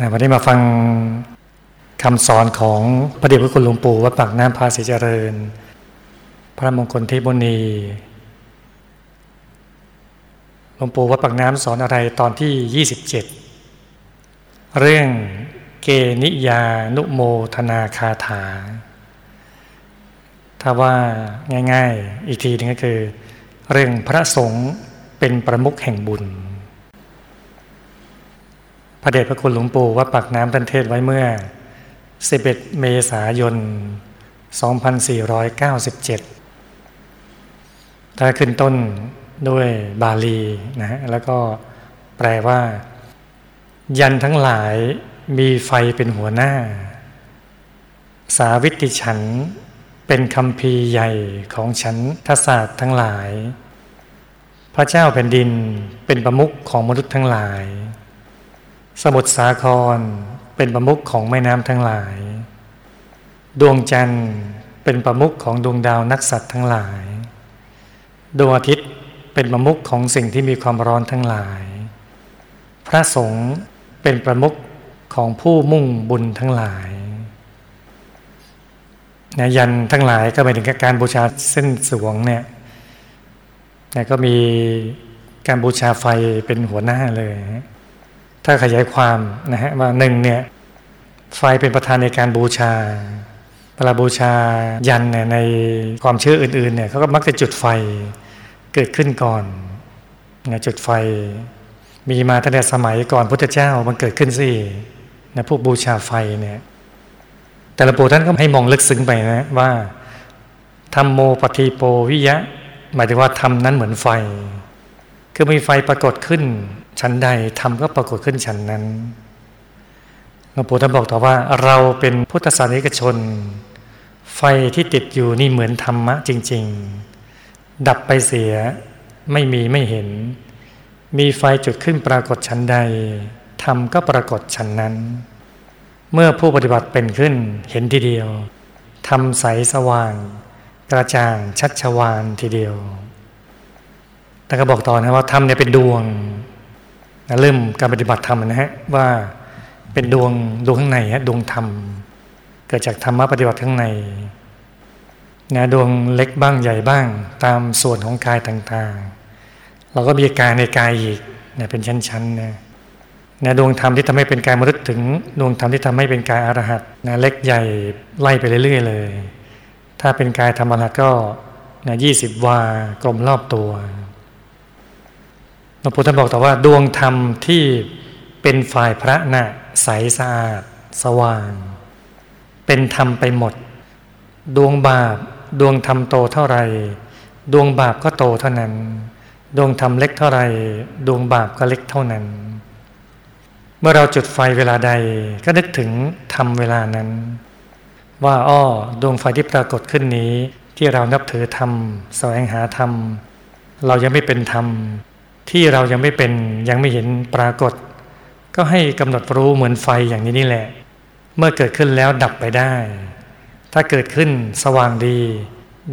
วันนี้มาฟังคำสอนของพระเดชพระคุณหลวงปู่วัดปากน้ำพาสีเจริญ พระมงคลเทพบุณีหลวงปู่วัดปากน้ำสอนอะไรตอนที่ 27 เรื่องเกนิยานุโมธนาคาถา ถ้าว่าง่ายๆ อีกทีนึงก็คือ เรื่องพระสงฆ์เป็นประมุขแห่งบุญ พระเดชพระคุณหลวงปู่วัดปากน้ำทันเทศไว้เมื่อ 11 เมษายน 2497 ถ้าขึ้นต้นด้วยบาลีนะฮะแล้วก็แปลว่า ยันทั้งหลายมีไฟเป็นหัวหน้า สาวิติฉันเป็นคำพีใหญ่ของฉันทศาสตร์ทั้งหลาย พระเจ้าแผ่นดินเป็นประมุขของมนุษย์ทั้งหลาย สมุทรสาครเป็นประมุขของแม่น้ำทั้งหลาย ดวงจันทร์เป็นประมุขของดวงดาวนักสัตว์ทั้งหลาย ดวงอาทิตย์เป็นประมุขของสิ่งที่มีความร้อนทั้งหลาย พระสงฆ์เป็นประมุขของผู้มุ่งบุญทั้งหลายนะยันทั้งหลายก็หมายถึงการบูชาเส้นสวงเนี่ยนะก็มีการบูชาไฟเป็นหัวหน้าเลย ถ้าขยายความนะฮะว่าหนึ่งเนี่ยไฟเป็นประธานในการบูชาเวลาบูชายันเนี่ยในความเชื่ออื่นๆเนี่ยเขาก็มักจะจุดไฟเกิดขึ้นก่อนนะจุดไฟมีมาตั้งแต่สมัยก่อนพุทธเจ้ามันเกิดขึ้นสินะพวกบูชาไฟเนี่ยแต่ละปู่ท่านก็ให้มองลึกซึ้งไปนะว่าธรรมโมปฏิโปวิยะ หมายถึงว่าธรรมนั้นเหมือนไฟ คือมีไฟปรากฏขึ้น ชั้นใดธรรมก็ปรากฏขึ้นชั้นนั้นหลวงปู่ท่านบอกต่อว่า เราเป็นพุทธศาสนิกชน ไฟที่ติดอยู่นี่เหมือนธรรมะจริง ๆ ดับไปเสียไม่มีไม่เห็น มีไฟจุดขึ้นปรากฏชั้นใดธรรมก็ปรากฏชั้นนั้น เมื่อผู้ปฏิบัติเป็นขึ้นเห็นทีเดียวทำใสสว่าง กระจ่างชัดชวานทีเดียว แต่ก็บอกต่อนะว่าธรรมเนี่ยเป็นดวงนะเริ่มการปฏิบัติธรรมนะฮะว่าเป็นดวงดวงข้างในฮะดวงธรรม เกิดจากธรรมะปฏิบัติข้างในนะดวงเล็กบ้างใหญ่บ้าง ตามส่วนของกายต่างๆ เราก็มีกายในกายอีกนะเป็นชั้นๆนะนะดวงธรรมที่ทำให้เป็นกายมรุษถึง ดวงธรรมที่ทำให้เป็นกายอรหัตนะเล็กใหญ่ไล่ไปเรื่อยๆเลย ถ้าเป็นกายธรรมะก็นะยี่สิบวากลมรอบตัว งปู่ท่านบอกแต่ว่า ดวงธรรมที่เป็นฝ่ายพระนะ่ะใสสะอาด สว่าง เป็นธรรมไปหมด ดวงบาป ดวงธรรมโตเท่าไรดวงบาปก็โตเท่านั้น ดวงธรรมเล็กเท่าไรดวงบาปก็เล็กเท่านั้น เมื่อเราจุดไฟเวลาใดก็นึกถึงทำเวลานั้น ว่าอ้อดวงไฟที่ปรากฏขึ้นนี้ที่เรานับถือธรรมแสวงหาธรรม เรายังไม่เป็นธรรม ที่เรายังไม่เป็นยังไม่เห็นปรากฏ ก็ให้กำหนดรู้เหมือนไฟอย่างนี้นี่แหละ เมื่อเกิดขึ้นแล้วดับไปได้ ถ้าเกิดขึ้นสว่างดี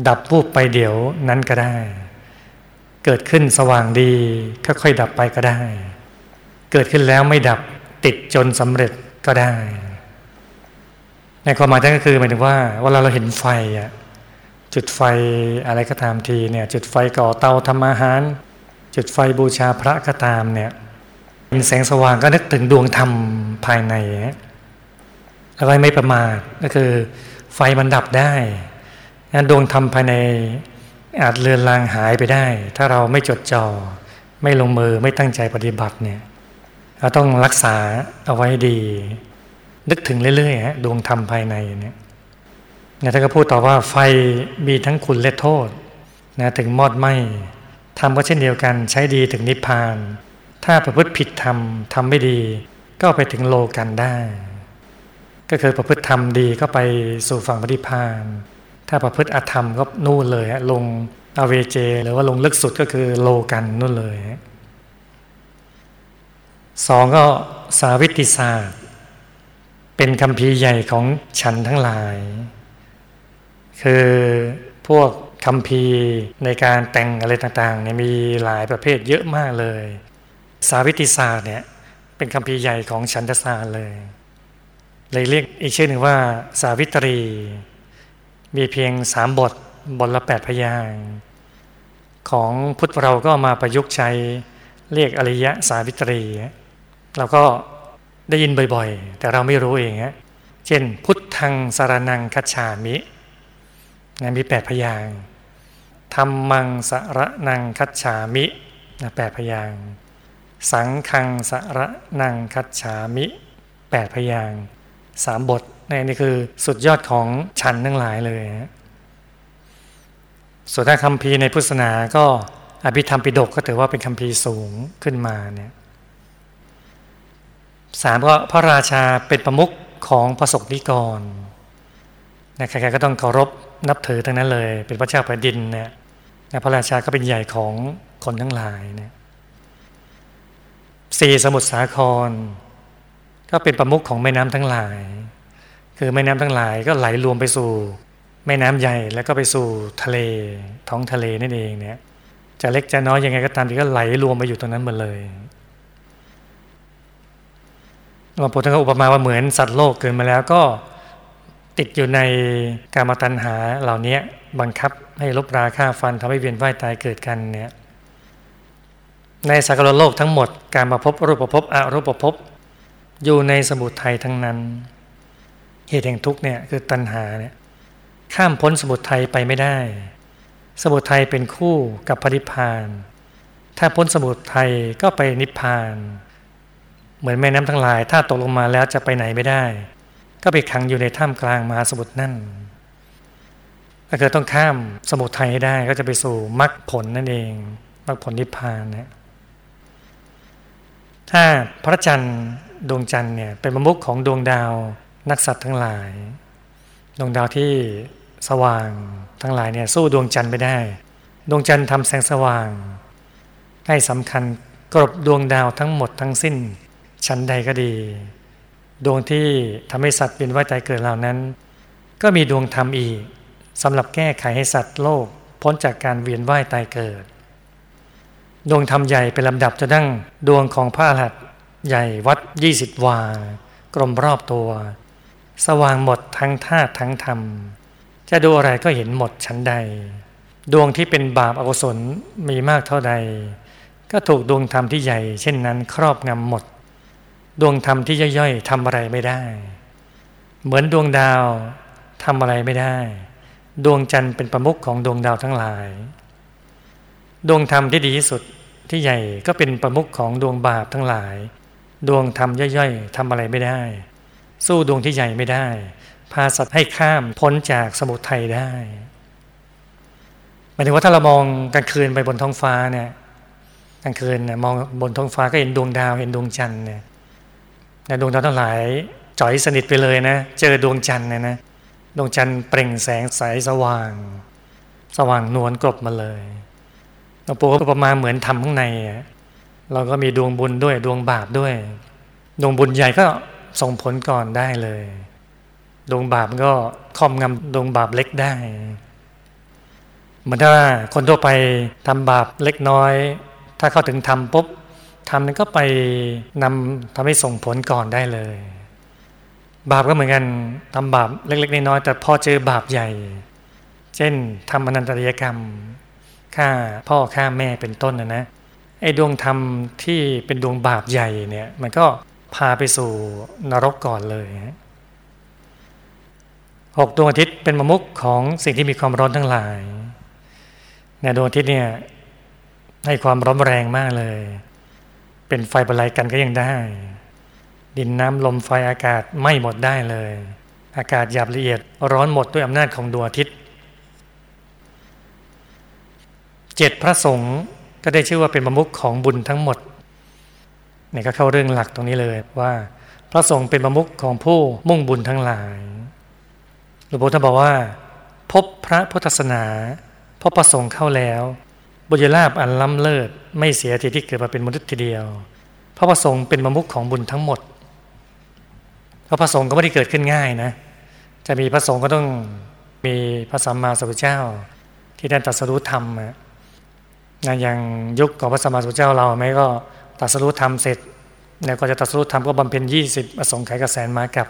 ดับวูบไปเดี๋ยวนั้นก็ได้ เกิดขึ้นสว่างดีค่อยๆดับไปก็ได้ เกิดขึ้นแล้วไม่ดับติดจนสำเร็จก็ได้ ในความหมายนั้นก็คือหมายถึงว่าเวลาเราเห็นไฟอะจุดไฟอะไรก็ตามทีเนี่ย จุดไฟก่อเตาทำอาหาร จุดไฟบูชาพระก็ตามเนี่ยเป็นแสงสว่างก็นึกถึงดวงธรรมภายในแล้วไม่ประมาทก็คือไฟมันดับได้งั้นดวงธรรมภายในอาจเลือนลางหายไปได้ ถ้าเราไม่จดจอ่อไม่ลงมือไม่ตั้งใจปฏิบัติเนี่ยเราต้องรักษาเอาไว้ดี นึกถึงเรื่อยๆฮะดวงธรรมภายในเนี่ยนะท่านก็พูดต่อว่าไฟมีทั้งคุณและโทษนะถึงมอดไหม ทำก็เช่นเดียวกันใช้ดีถึงนิพพาน ถ้าประพฤติผิดธรรมทำไม่ดี ก็ไปถึงโลกันได้ ก็คือประพฤติธรรมดีก็ไปสู่ฝั่งปฏิพาน ถ้าประพฤติอธรรมก็นู่นเลยลงอเวเจ หรือว่าลงลึกสุดก็คือโลกันนู่นเลยสองก็สาวิติศาสตร์ เป็นคำพีใหญ่ของฉันทั้งหลาย คือพวก คำพีในการแต่งอะไรต่างๆเนี่ยมีหลายประเภทเยอะมากเลย สาวิติศาสตร์เนี่ยเป็นคำพีใหญ่ของฉันทสารเลย เลยเรียกอีกชื่อหนึ่งว่าสาวิตรี มีเพียงสามบทบทละแปดพยางของพุทธเราก็มาประยุกต์ใช้เรียกอริยะสาวิตรี เราก็ได้ยินบ่อยๆ แต่เราไม่รู้เองฮะเช่น พุทธังสารนังคัจฉามินะมีแปดพยาง ธรรมังสารนังคัจฉามินะแปดพยางสังฆังสารนังคัจฉามิแปดพยางสามบทนี่คือสุดยอดของฉันทั้งหลายเลยฮะส่วนถ้าคำพีในพุทธศาสนาก็อภิธรรมปิฎกก็ถือว่าเป็นคำพีสูงขึ้นมาเนี่ยสามก็พระราชาเป็นประมุขของพระสกนิกรนะใครๆก็ต้องเคารพนับถือทั้งนั้นเลย เป็นพระเจ้าแผ่นดินเนี่ย พระราชาก็เป็นใหญ่ของคนทั้งหลายเนี่ยสี่สมุทรสาคร ก็เป็นประมุขของแม่น้ำทั้งหลาย คือแม่น้ำทั้งหลายก็ไหลรวมไปสู่ แม่น้ำใหญ่แล้วก็ไปสู่ทะเลท้องทะเลนั่นเองเนี่ยจะเล็กจะน้อยยังไงก็ตามที่ก็ไหลรวมไปอยู่ตรงนั้นหมดเลยหลวงปู่ท่านก็อุปมาว่าเหมือนสัตว์โลกเกิดมาแล้วก็ติดอยู่ในการมาตัญหาเหล่านี้ บังคับให้ลบราค่าฟันทำให้เวียนว่ายตายเกิดกันเนี่ยในสักรโลกทั้งหมดการมาพบรูปภพอรูปภพอยู่ในสมุทัยทั้งนั้น เหตุแห่งทุกเนี่ยคือตัณหาเนี่ยข้ามพ้นสมุทัยไปไม่ได้ สมุทัยเป็นคู่กับปริพานถ้าพ้นสมุทัยก็ไปนิพพาน เหมือนแม่น้ำทั้งหลาย ถ้าตกลงมาแล้วจะไปไหนไม่ได้ ก็ไปขังอยู่ในถ้ำกลางมหาสมุทรนั่น ถ้าเกิดต้องข้ามสมุทรไทยให้ได้ก็จะไปสู่มรรคผลนั่นเองมรรคผลนิพพานเนี่ยถ้าพระจันทร์ดวงจันทร์เนี่ยเป็นประมุขของดวงดาวนักสัตว์ทั้งหลาย ดวงดาวที่สว่างทั้งหลายเนี่ยสู้ดวงจันทร์ไม่ได้ ดวงจันทร์ทำแสงสว่าง ให้สำคัญกรบดวงดาวทั้งหมดทั้งสิ้น ชั้นใดก็ดี ดวงที่ทำให้สัตว์เป็นว่ายตายเกิดเหล่านั้น ก็มีดวงธรรมอีก สำหรับแก้ไขให้สัตว์โลก พ้นจากการเวียนว่ายตายเกิด ดวงธรรมใหญ่เป็นลำดับจะดั้งดวงของพระหัตใหญ่วัดยี่สิบวา กลมรอบตัว สว่างหมดทั้งธาตุทั้งธรรม จะดูอะไรก็เห็นหมดชั้นใด ดวงที่เป็นบาปอกุศลมีมากเท่าใด ก็ถูกดวงธรรมที่ใหญ่ เช่นนั้นครอบงำหมด ดวงธรรมที่ย่อยๆทำอะไรไม่ได้ เหมือนดวงดาวทำอะไรไม่ได้ ดวงจันทร์เป็นประมุขของดวงดาวทั้งหลาย ดวงธรรมที่ดีที่สุดที่ใหญ่ก็เป็นประมุขของดวงบาปทั้งหลาย ดวงธรรมย่อยๆทำอะไรไม่ได้ สู้ดวงที่ใหญ่ไม่ได้ พาสัตว์ให้ข้ามพ้นจากสมุทัยได้หมายถึงว่าถ้าเรามองกลางคืนไปบนท้องฟ้าเนี่ยกลางคืนเนี่ยมองบนท้องฟ้าก็เห็นดวงดาวเห็นดวงจันทร์เนี่ยดวงดาวทั้งหลายจ่อยสนิทไปเลยนะ เจอดวงจันทร์เนี่ยนะ ดวงจันทร์เปล่งแสงใสสว่าง สว่างนวลกลบมาเลยหลวงปู่ก็ประมาณเหมือนทำข้างใน เราก็มีดวงบุญด้วยดวงบาปด้วย ดวงบุญใหญ่ก็ส่งผลก่อนได้เลย ดวงบาปก็คอมงำดวงบาปเล็กได้เหมือนถ้าคนทั่วไปทำบาปเล็กน้อย ถ้าเข้าถึงทำปุ๊บทำนั้นก็ไปนำทำให้ส่งผลก่อนได้เลย บาปก็เหมือนกันทำบาปเล็ก ๆน้อยๆแต่พอเจอบาปใหญ่ เช่นทำอนันตริยกรรมฆ่าพ่อฆ่าแม่เป็นต้นนะนะไอ้ดวงธรรมที่เป็นดวงบาปใหญ่เนี่ยมันก็พาไปสู่นรกก่อนเลยหกดวงอาทิตย์เป็นมมุกของสิ่งที่มีความร้อนทั้งหลายในดวงอาทิตย์เนี่ยให้ความร้อนแรงมากเลย เป็นไฟบรรลัยกันก็ยังได้ ดินน้ำลมไฟอากาศไม่หมดได้เลย อากาศหยาบละเอียดร้อนหมดด้วยอำนาจของดวงอาทิตย์เจ็ดพระสงฆ์ก็ได้ชื่อว่าเป็นประมุขของบุญทั้งหมดเนี่ยก็เข้าเรื่องหลักตรงนี้เลยว่า พระสงฆ์เป็นประมุขของผู้มุ่งบุญทั้งหลายหลวงพ่อท่านบอกว่า พบพระพุทธศาสนาพบประสงค์เข้าแล้ว บุญลาบอันล้ำเลิศไม่เสียทีที่เกิดมาเป็นมนุษย์ทีเดียว พระประสงค์เป็นมมุขของบุญทั้งหมด พราะประสงค์ก็ไม่ได้เกิดขึ้นง่ายนะ จะมีพระสงฆ์ก็ต้องมีพระสัมมาสัมพุทธเจ้า ที่ได้ตรัสรู้ธรรมนะอย่างยุคของพระสัมมาสัมพุทธเจ้าเราไหมก็ตรัสรู้ธรรมเสร็จเนี่ยก็จะตัดสู้ทำก็บำเพ็ญยี่สิบอสงไขยกระแสนมากับ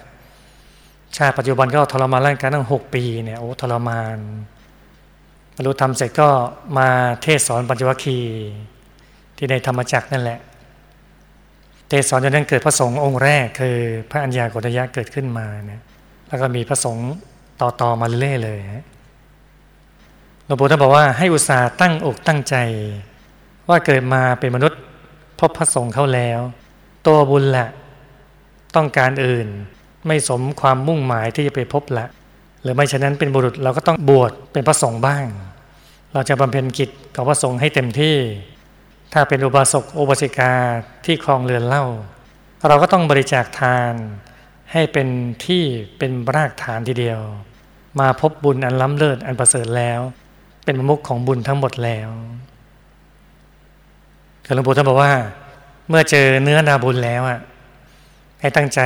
ชาติปัจจุบันก็ทรมานร่างกายตั้งหกปีเนี่ยโอ้ทรมานบรรลุธรรมเสร็จก็มาเทศสอนปัญจวัคคีย์ที่ในธรรมจักรนั่นแหละ เทศสอนจนนั้นเกิดพระสงฆ์องค์แรกคือพระอัญญาโกฏยะเกิดขึ้นมาเนี่ยแล้วก็มีพระสงฆ์ต่อๆมาเรื่อยๆเลยหลวงปู่ท่านบอกว่าให้อุตส่าห์ตั้งอกตั้งใจ ว่าเกิดมาเป็นมนุษย์พบพระสงฆ์เข้าแล้ว ตัวบุญละต้องการอื่น ไม่สมความมุ่งหมายที่จะไปพบละหรือไม่ฉะนั้นเป็นบุรุษเราก็ต้องบวชเป็นพระสงฆ์บ้าง เราจะบำเพ็ญกิจกับพระสงฆ์ให้เต็มที่ ถ้าเป็นอุบาสกอุบาสิกาที่คลองเรือนเล่า เราก็ต้องบริจาคทานให้เป็นที่เป็นรากฐานทีเดียว มาพบบุญอันล้ำเลิศอันประเสริฐแล้ว เป็นมุกของบุญทั้งหมดแล้วหลวงปู่ท่านบอกว่า เมื่อเจอเนื้อนาบุญแล้วอะให้ตั้งใจ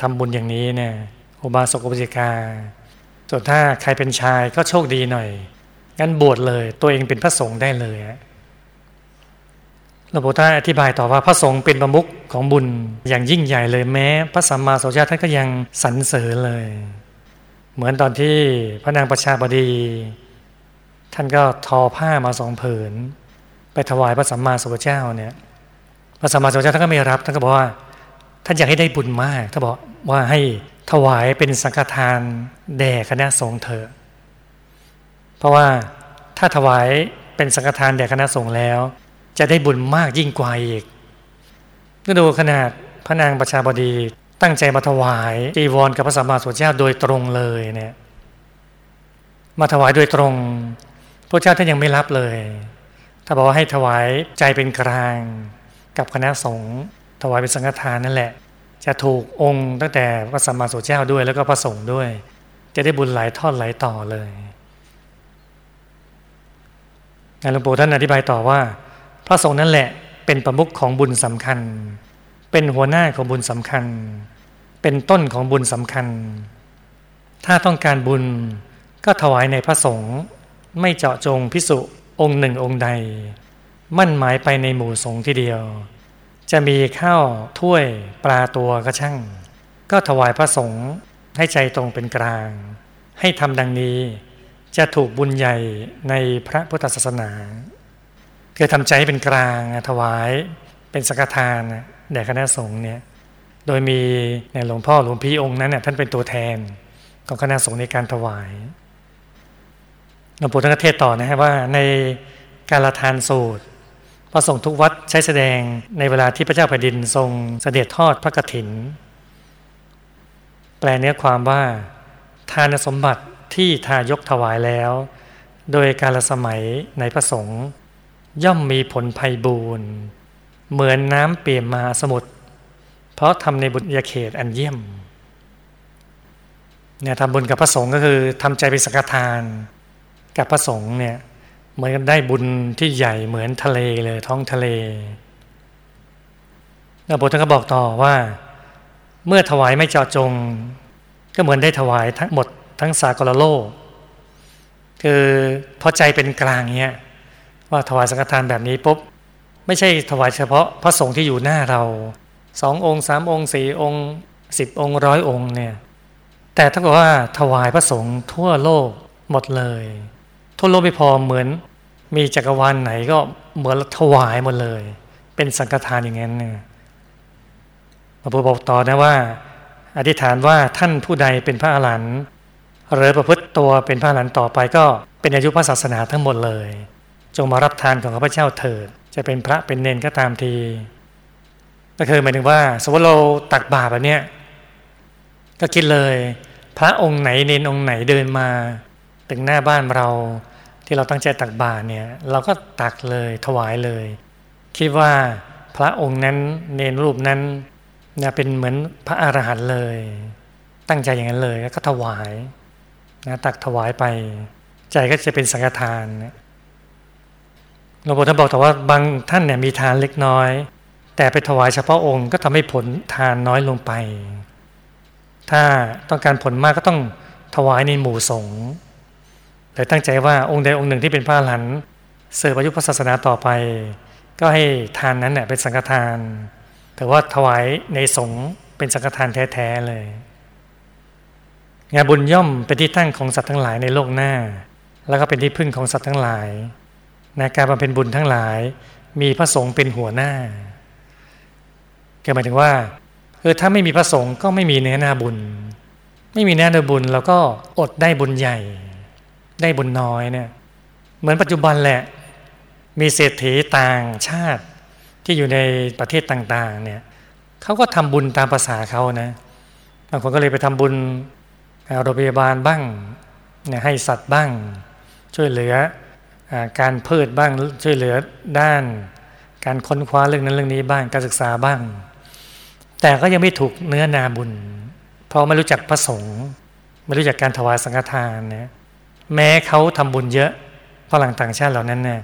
ทำบุญอย่างนี้เนี่ยอุบาสกอุบาสิกาส่วนถ้าใครเป็นชายก็โชคดีหน่อยงั้นบวชเลย ตัวเองเป็นพระสงฆ์ได้เลย หลวงปู่ท่านอธิบายต่อว่าพระสงฆ์เป็นประมุขของบุญอย่างยิ่งใหญ่เลยแม้ พระสัมมาสัมพุทธเจ้าท่านก็ยังสรรเสริญเลย เหมือนตอนที่พระนางประชาบดี ท่านก็ทอผ้ามาสองผืน ไปถวายพระสัมมาสัมพุทธเจ้าเนี่ยพระสัมมาสัมพุทธเจ้าท่านก็ไม่รับท่านก็บอกว่า ท่านอยากให้ได้บุญมากท่านบอกว่าให้ถวายเป็นสังฆทานแด่คณะสงฆ์เถอะเพราะว่าถ้าถวายเป็นสังฆทานแด่คณะสงฆ์แล้ว จะได้บุญมากยิ่งกว่าอีกก็ดูขนาดพระนางประชาบดีตั้งใจมาถวายจีวรกับพระสัมมาสัมพุทธเจ้าโดยตรงเลยเนี่ยมาถวายโดยตรง พระเจ้าท่านยังไม่รับเลย ถ้าบอกว่าให้ถวายใจเป็นกลาง กับคณะสงฆ์ถวายเป็นสังฆทานนั่นแหละ จะถูกองค์ตั้งแต่พระสัมมาสัมพุทธเจ้าด้วยแล้วก็พระสงฆ์ด้วย จะได้บุญหลายทอดหลายต่อเลยหลวงปู่ท่านอธิบายต่อว่า ระสงฆ์นั่นแหละเป็นประมุขของบุญสำคัญ เป็นหัวหน้าของบุญสำคัญ เป็นต้นของบุญสำคัญ ถ้าต้องการบุญก็ถวายในพระสงฆ์ไม่เจาะจงพิสุองค์หนึ่งองค์ใด มั่นหมายไปในหมู่สงฆ์ทีเดียว จะมีข้าวถ้วยปลาตัวก็ช่าง ก็ถวายพระสงฆ์ให้ใจตรงเป็นกลาง ให้ทำดังนี้จะถูกบุญใหญ่ในพระพุทธศาสนา คือทำใจให้เป็นกลางถวายเป็นสักทานแด่คณะสงฆ์เนี่ยโดยมีหลวงพ่อหลวงพี่องค์นั้นเนี่ยท่านเป็นตัวแทนของคณะสงฆ์ในการถวายหลวงปู่ท่านเทศต่อนะครับว่าในการละทานสูตรพระสงฆ์ทุกวัดใช้แสดงในเวลาที่พระเจ้าแผ่นดินทรงเสด็จทอดพระกฐิน แปลเนื้อความว่าทานสมบัติที่ทายกถวายแล้ว โดยการละสมัยในพระสงฆ์ ย่อมมีผลภัยบูรณ์เหมือนน้ำเปี่ยมมาสมุทรเพราะทำในบุญญาเขตอันเยี่ยมเนี่ยทำบุญกับพระสงฆ์ก็คือทำใจเป็นสักทาน กับพระสงฆ์เนี่ยเหมือนกันได้บุญที่ใหญ่เหมือนทะเลเลยท้องทะเลแล้วบทท่านก็บอกต่อว่า เมื่อถวายไม่เจาะจง ก็เหมือนได้ถวายทั้งหมดทั้งสากลโลก คือพอใจเป็นกลางเนี้ย ว่าถวายสังฆทานแบบนี้ปุ๊บไม่ใช่ถวายเฉพาะพระสงฆ์ที่อยู่หน้าเราสององค์สามองค์สี่องค์สิบองค์ร้อยองค์เนี่ยแต่ถ้ากับว่าถวายพระสงฆ์ทั่วโลกหมดเลย ทั่วโลกไม่พอเหมือน มีจักรวาลไหนก็เหมือนถวายหมดเลย เป็นสังฆทานอย่างนั้นเนี่ยพระพุทธบอกต่อนะว่า อธิษฐานว่าท่านผู้ใดเป็นพระอรหันต์หรือประพฤติตัวเป็นพระอรหันต์ต่อไปก็เป็นอายุพระศาสนาทั้งหมดเลย จงมารับทานของข้าพเจ้าเถิด จะเป็นพระเป็นเนนก็ตามที ก็คือหมายถึงว่าสมมติเราตักบาตรแบบนี้ยก็คิดเลย พระองค์ไหนเนนองค์ไหนเดินมา ถึงหน้าบ้านเราที่เราตั้งใจตักบาตรเนี่ย เราก็ตักเลยถวายเลย คิดว่าพระองค์นั้นเนรรูปนั้นเนี่ยเป็นเหมือนพระอรหันต์เลย ตั้งใจอย่างนั้นเลยแล้วก็ถวายนะตักถวายไป ใจก็จะเป็นสังฆทาน หลวงพ่ท่านบอกแต่ว่าบางท่านเนี่ยมีทานเล็กน้อย แต่ไปถวายเฉพาะองค์ก็ทำให้ผลทานน้อยลงไป ถ้าต้องการผลมากก็ต้องถวายในหมู่สงฆ์แต่ตั้งใจว่าองค์ใดองค์หนึ่งที่เป็นพระหลันเสร์ฟอายุพระศาสนาต่อไป ก็ให้ทานนั้นเนี่ยเป็นสังฆทาน แต่ว่าถวายในสงฆ์เป็นสังฆทานแท้ๆเลย งานบุญย่อมเป็นที่ตั้งของสัตว์ทั้งหลายในโลกหน้า แล้วก็เป็นที่พึ่งของสัตว์ทั้งหลาย ในการบำเพ็ญบุญทั้งหลายมีพระสงฆ์เป็นหัวหน้าก็หมายถึงว่าเออถ้าไม่มีพระสงฆ์ก็ไม่มีเนื้อนาบุญ ไม่มีเนื้อนาบุญเราก็อดได้บุญใหญ่ ได้บุญน้อยเนี่ย เหมือนปัจจุบันแหละ มีเศรษฐีต่างชาติที่อยู่ในประเทศต่างๆ เนี่ยเขาก็ทำบุญตามภาษาเขานะบางคนก็เลยไปทำบุญโรงพยาบาลบ้างเนี่ยให้สัตว์บ้าง ช่วยเหลือ การเพิดบ้างช่วยเหลือด้าน การค้นคว้าเรื่องนั้นเรื่องนี้บ้างการศึกษาบ้าง แต่ก็ยังไม่ถูกเนื้อนาบุญ เพราะไม่รู้จักพระสงฆ์ไม่รู้จักการถวายสังฆทานนะแม้เขาทำบุญเยอะฝรั่งต่างชาติเหล่านั้นเนี่ย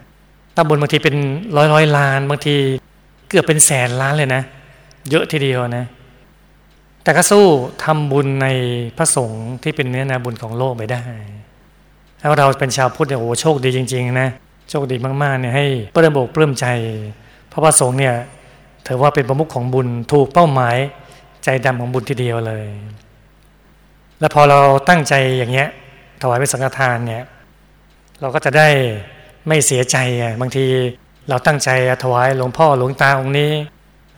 ทำบุญบางทีเป็นร้อยร้อยล้าน บางทีเกือบเป็นแสนล้านเลยนะ เยอะทีเดียวนะ แต่ก็สู้ทำบุญในพระสงฆ์ที่เป็นเนื้อนาบุญของโลกไปได้ แล้วเราเป็นชาวพุทธเนี่ยโอ้โชคดีจริงๆนะโชคดีมากๆเนี่ยให้ปลื้มอกปลื้มใจพระพระสงฆ์เนี่ยถือว่าเป็นประมุขของบุญถูกเป้าหมายใจดำของบุญทีเดียวเลย แล้วพอเราตั้งใจอย่างเงี้ยถวายเป็นสังฆทานเนี่ยเราก็จะได้ไม่เสียใจอะบางทีเราตั้งใจถวายหลวงพ่อหลวงตาองค์นี้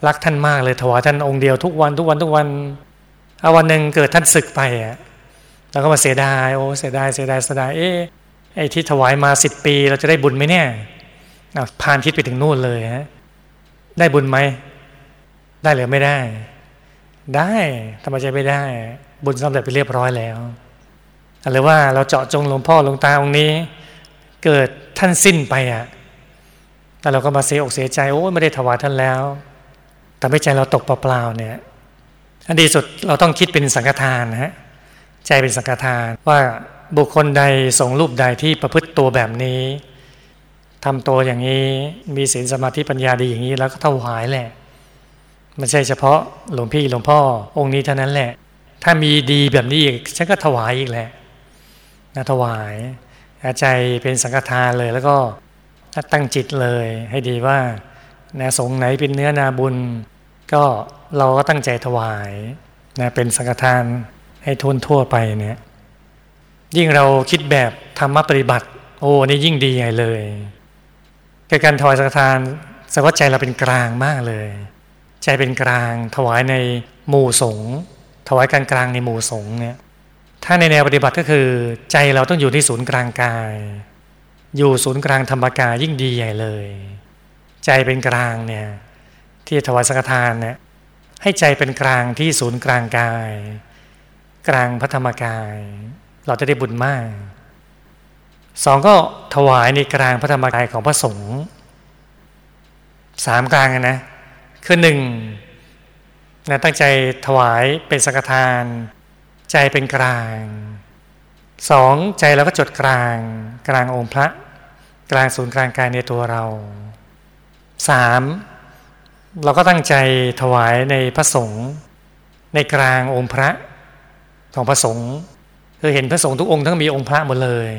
รักท่านมากเลยถวายท่านองค์เดียวทุกวันทุกวันทุกวันเอาวันหนึ่งเกิดท่านศึกไปอะ เราก็มาเสียดาย โอ้เสียดายเสียดายเสียดายเอ๊ะไอ้ที่ถวายมาสิบปี เราจะได้บุญไหมเนี่ยผ่านคิดไปถึงนู่นเลยฮะได้บุญไหมได้หรือไม่ได้ ได้ทำไมจะไม่ได้ บุญสำเร็จไปเรียบร้อยแล้วหรือว่าเราเจาะจงหลวงพ่อหลวงตาองค์นี้ เกิดท่านสิ้นไปอะแต่เราก็มาเสียอกเสียใจโอ้ไม่ได้ถวายท่านแล้วแต่ไม่ใจเราตกเปล่าๆเนี่ยอันดีสุดเราต้องคิดเป็นสังฆทานนะฮะ ใจเป็นสังฆทานว่าบุคคลใดส่งรูปใดที่ประพฤติตัวแบบนี้ทำตัวอย่างนี้มีศีลสมาธิปัญญาดีอย่างนี้แล้วก็ถวายแหละไม่ใช่เฉพาะหลวงพี่หลวงพ่อองค์นี้เท่านั้นแหละ ถ้ามีดีแบบนี้อีกฉันก็ถวายอีกแหละนะถวายใจเป็นสังฆทานเลยแล้วก็ตั้งจิตเลยให้ดีว่านะสงไหนเป็นเนื้อนาบุญ ก็เราก็ตั้งใจถวายนะเป็นสังฆทาน ให้ทุนทั่วไปเนี่ย ยิ่งเราคิดแบบธรรมปฏิบัติ โอ้นี่ยิ่งดีใหญ่เลยการถวายสังฆทานสวัสใจเราเป็นกลางมากเลย ใจเป็นกลาง ถวายในหมู่สงฆ์ถวายการกลางในหมู่สงฆ์เนี่ย ถ้าในแนวปฏิบัติก็คือ ใจเราต้องอยู่ที่ศูนย์กลางกาย อยู่ศูนย์กลางธรรมกายยิ่งดีใหญ่เลย ใจเป็นกลางเนี่ยที่ถวายสังฆทานเนี่ยให้ใจเป็นกลางที่ศูนย์กลางกาย กลางพระธรรมกาย เราจะได้บุญมากสองก็ถวายในกลางพระธรรมกายของพระสงฆ์สามกลางนะคือหนึ่งนะตั้งใจถวายเป็นสังฆทาน ใจเป็นกลางสองใจเราก็จดกลางกลางองค์พระ กลางศูนย์กลางกายในตัวเราสามเราก็ตั้งใจถวายในพระสงฆ์ในกลางองค์พระ ของพระสงฆ์คือเห็นพระสงฆ์ทุกองค์ทั้งมีองค์พระหมดเลย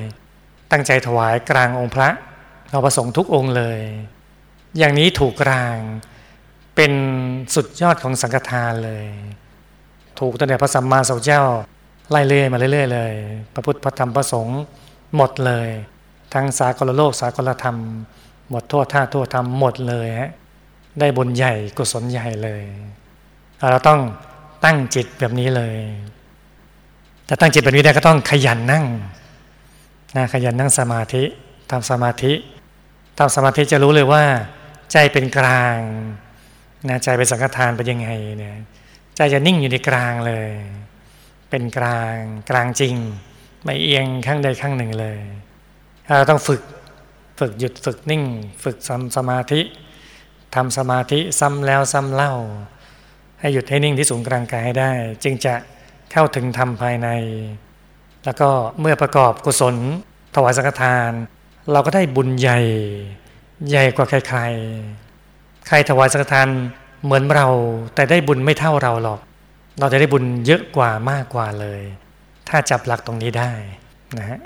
ตั้งใจถวายกลางองค์พระของพระสงฆ์ทุกองค์เลย อย่างนี้ถูกกลางเป็นสุดยอดของสังฆทานเลย ถูกตั้งแต่พระสัมมาสัมพุทธเจ้าไล่เรื่อยมาเรื่อยๆเลย พระพุทธพระธรรมพระสงฆ์หมดเลย ทั้งสากลโลกสากลธรรม หมดทั่วท่าทั่วธรรมหมดเลยฮะได้บุญใหญ่กุศลใหญ่เลย เราต้องตั้งจิตแบบนี้เลย แต่ตั้งจิตแบบนี้ได้ก็ต้องขยันนั่งนะขยันนั่งสมาธิทำสมาธิทำสมาธิจะรู้เลยว่า ใจเป็นกลางนะใจเป็นสังฆทานเป็นยังไงเนี่ยใจจะนิ่งอยู่ในกลางเลย เป็นกลางกลางจริง ไม่เอียงข้างใดข้างหนึ่งเลยเราต้องฝึกฝึกหยุดฝึกนิ่ง ฝึกทำสมาธิทำสมาธิซ้ำแล้วซ้ำเล่า ให้หยุดให้นิ่งที่สูงกลางกายให้ได้ จึงจะ เข้าถึงธรรมภายใน แล้วก็เมื่อประกอบกุศลถวายสังฆทาน เราก็ได้บุญใหญ่ ใหญ่กว่าใครๆ ใครถวายสังฆทานเหมือนเรา แต่ได้บุญไม่เท่าเราหรอก เราจะได้บุญเยอะกว่ามากกว่าเลย ถ้าจับหลักตรงนี้ได้นะฮะ